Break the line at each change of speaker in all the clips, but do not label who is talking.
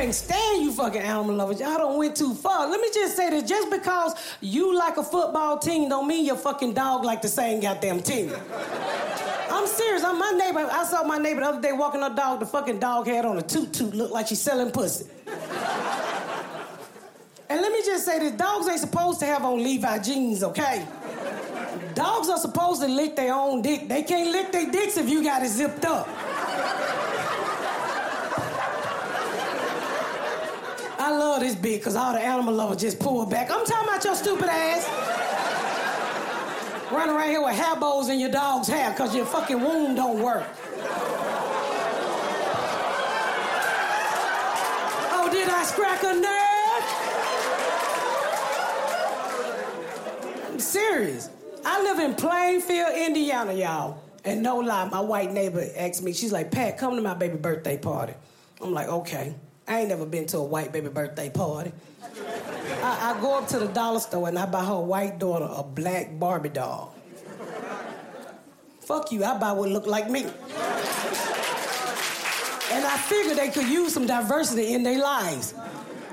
can't stand you fucking animal lovers. Y'all don't went too far. Let me just say this: just because you like a football team, don't mean your fucking dog like the same goddamn team. I'm serious. I'm my neighbor. I saw my neighbor the other day walking her dog. The fucking dog had on a toot, looked like she's selling pussy. and let me just say this: dogs ain't supposed to have on Levi jeans, okay? Dogs are supposed to lick their own dick. They can't lick their dicks if you got it zipped up. I love this bit because all the animal lovers just pull back. I'm talking about your stupid ass. Running around here with hair bows in your dog's hair because your fucking womb don't work. Oh, did I scrack a nerve? I'm serious. I live in Plainfield, Indiana, y'all. And no lie, my white neighbor asked me, she's like, Pat, come to my baby birthday party. I'm like, okay. I ain't never been to a white baby birthday party. I, I go up to the dollar store and I buy her white daughter a black Barbie doll. Fuck you, I buy what look like me. And I figured they could use some diversity in their lives.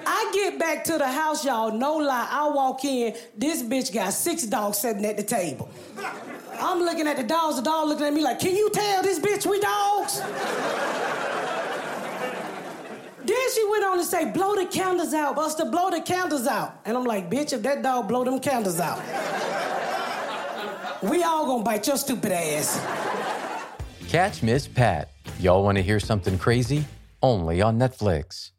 I get back to the house, y'all, no lie. I walk in, this bitch got six dogs sitting at the table. I'm looking at the dogs, the dog looking at me like, can you tell this bitch we dogs? Then she went on to say, blow the candles out, Buster, blow the candles out. And I'm like, bitch, if that dog blow them candles out, we all gonna bite your stupid ass.
Catch Miss Pat. Y'all want to hear something crazy? Only on Netflix.